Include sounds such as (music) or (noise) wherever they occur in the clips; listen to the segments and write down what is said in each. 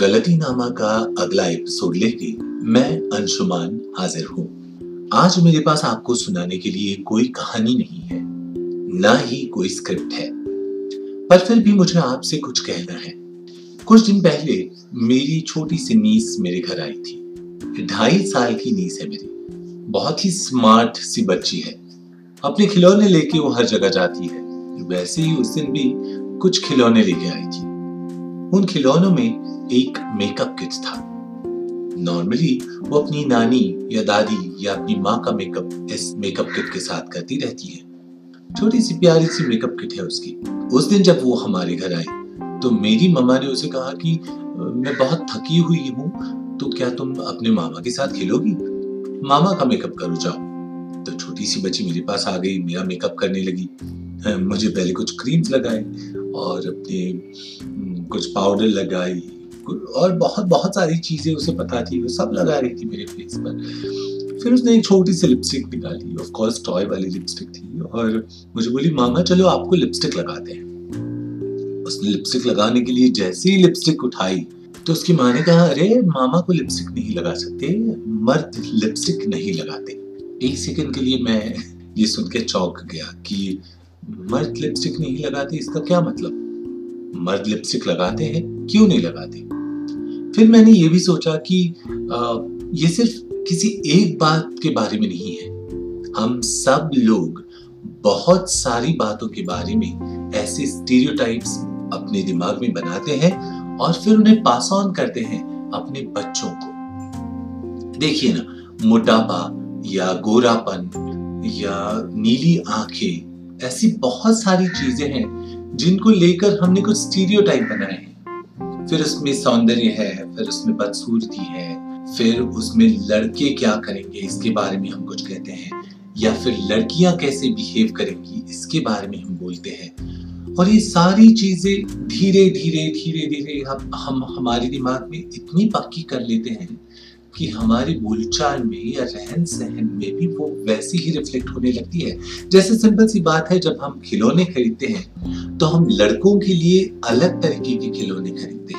गलती नामा का अगला एपिसोड लेके मैं अंशुमान हाजिर हूँ। आज मेरे पास आपको सुनाने के लिए कोई कहानी नहीं है, ना ही कोई स्क्रिप्ट है। पर फिर भी मुझे आपसे कुछ कहना है। कुछ दिन पहले मेरी छोटी सी नीस मेरे घर आई थी। ढाई साल की नीस है मेरी। बहुत ही स्मार्ट सी बच्ची है। अपने खिलौने लेके वो हर जगह जाती है। वैसे ही उस दिन भी कुछ खिलौने लेके आई थी। उन खिलौनों में एक मेकअप किट था। नॉर्मली वो अपनी नानी या दादी या अपनी माँ का मेकअप, इस मेकअप किट के साथ करती रहती है। छोटी सी प्यारी सी मेकअप किट है उसकी। उस दिन जब वो हमारे घर आई तो मेरी मम्मा ने उसे कहा कि, मैं बहुत थकी हुई हूँ तो क्या तुम अपने मामा के साथ खेलोगी? मामा का मेकअप करो, जाओ। तो छोटी सी बच्ची मेरे पास आ गई, मेरा मेकअप करने लगी। मुझे पहले कुछ क्रीम्स लगाए और अपने कुछ पाउडर लगाई और बहुत बहुत सारी चीज़ें उसे पता थी, वो सब लगा रही थी मेरे फेस पर। फिर उसने एक छोटी सी लिपस्टिक निकाली ऑफ़ कोर्स टॉय वाली लिपस्टिक थी, और मुझे बोली, मामा, चलो आपको लिपस्टिक लगाते हैं। उसने लिपस्टिक लगाने के लिए जैसे ही लिपस्टिक उठाई तो उसकी माँ ने कहा, अरे, मामा को लिपस्टिक नहीं लगा सकते, मर्द लिपस्टिक नहीं लगाते। एक सेकंड के लिए मैं ये सुन के चौंक गया कि मर्द लिपस्टिक नहीं लगाते, इसका क्या मतलब? मर्द लिपस्टिक लगाते हैं, क्यों नहीं लगाते? फिर मैंने ये भी सोचा कि ये सिर्फ़ किसी एक बात के बारे में नहीं है। हम सब लोग बहुत सारी बातों के बारे में ऐसे स्टीरियोटाइप्स अपने दिमाग में बनाते हैं और फिर उन्हें पास ऑन करते हैं अपने बच्चों को। देखिए ना, मोटापा या गोरापन या नीली आँखें, ऐसी बहुत सारी चीज़ें हैं जिनको लेकर हमने कुछ स्टीरियोटाइप बनाए हैं। फिर उसमें सौंदर्य है, फिर उसमें बदसूरती है, फिर उसमें लड़के क्या करेंगे, इसके बारे में हम कुछ कहते हैं, या फिर लड़कियाँ कैसे बिहेव करेंगी, इसके बारे में हम बोलते हैं। और ये सारी चीज़ें धीरे धीरे धीरे धीरे हम हम, हमारे दिमाग में इतनी पक्की कर लेते हैं कि हमारे बोलचाल में या रहन सहन में भी वो वैसी ही रिफ्लेक्ट होने लगती है। जैसे सिंपल सी बात है, जब हम खिलौने खरीदते हैं तो हम लड़कों के लिए अलग तरीके के खिलौने खरीदते हैं।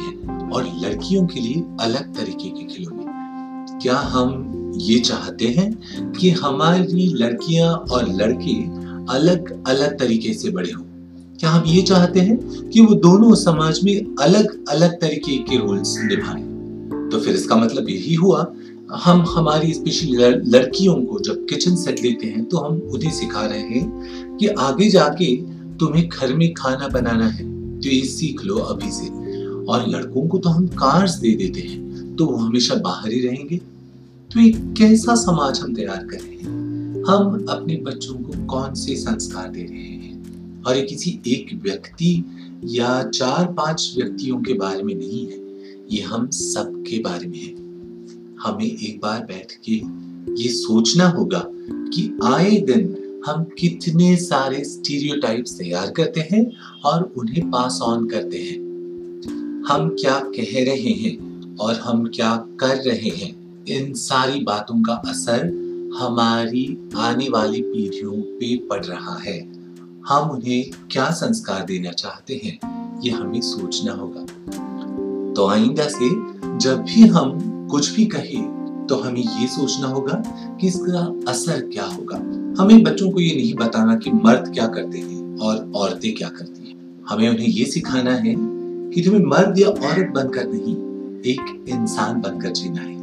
और लड़कियों के लिए अलग तरीके के खिलौने। क्या हम ये चाहते हैं कि हमारी लड़कियाँ और लड़के अलग अलग तरीके से बड़े हों? क्या हम ये चाहते हैं कि वो दोनों समाज में अलग अलग तरीके के रोल्स निभाएँ? तो फिर इसका मतलब यही हुआ, हम हमारी स्पेशली लड़कियों को जब किचन सेट लेते हैं तो हम उन्हें सिखा रहे हैं कि आगे जाके तुम्हें घर में खाना बनाना है तो ये सीख लो अभी से। और लड़कों को तो हम कार्स दे देते हैं तो वो हमेशा बाहर ही रहेंगे। तो एक कैसा समाज हम तैयार कर रहे हैं? हम अपने बच्चों को कौन से संस्कार दे रहे हैं? और ये किसी एक व्यक्ति या चार पाँच व्यक्तियों के बारे में नहीं है, ये हम सब के बारे में है। हमें एक बार बैठ के ये सोचना होगा कि आए दिन हम कितने सारे स्टीरियोटाइप्स तैयार करते हैं और उन्हें पास ऑन करते हैं। हम क्या कह रहे हैं और हम क्या कर रहे हैं, इन सारी बातों का असर हमारी आने वाली पीढ़ियों पे पड़ रहा है। हम उन्हें क्या संस्कार देना चाहते हैं, ये हमें सोचना होगा। तो आइंदा से जब भी हम कुछ भी कहें तो हमें ये सोचना होगा कि इसका असर क्या होगा। हमें बच्चों को ये नहीं बताना कि मर्द क्या करते हैं और औरतें क्या करती हैं। हमें उन्हें ये सिखाना है कि तुम्हें मर्द या औरत बनकर नहीं, एक इंसान बनकर जीना है।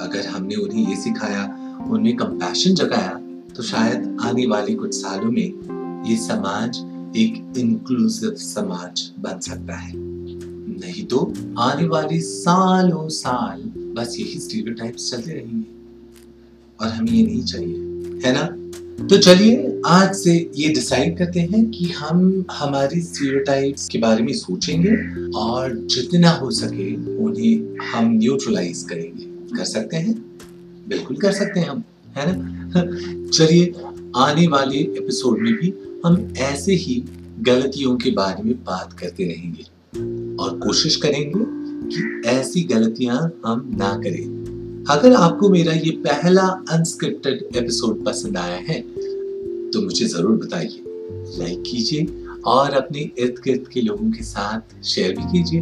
अगर हमने उन्हें ये सिखाया उनमें कंपैशन जगाया तो शायद आने वाले कुछ सालों में ये समाज एक इंक्लूसिव समाज बन सकता है। नहीं तो आने वाले सालों साल बस यही स्टीरियोटाइप्स चलते रहेंगे। और हमें ये नहीं चाहिए, है ना? तो चलिए, आज से ये डिसाइड करते हैं कि हम हमारी स्टीरियोटाइप्स के बारे में सोचेंगे और जितना हो सके उन्हें हम न्यूट्रलाइज करेंगे। कर सकते हैं? बिल्कुल कर सकते हैं हम, है ना? (laughs) चलिए, आने वाले एपिसोड में भी हम ऐसे ही गलतियों के बारे में बात करते रहेंगे और कोशिश करेंगे कि ऐसी गलतियाँ हम ना करें। अगर आपको मेरा ये पहला अनस्क्रिप्टेड एपिसोड पसंद आया है तो मुझे ज़रूर बताइए। लाइक कीजिए और अपने इर्द गिर्द के लोगों के साथ शेयर भी कीजिए।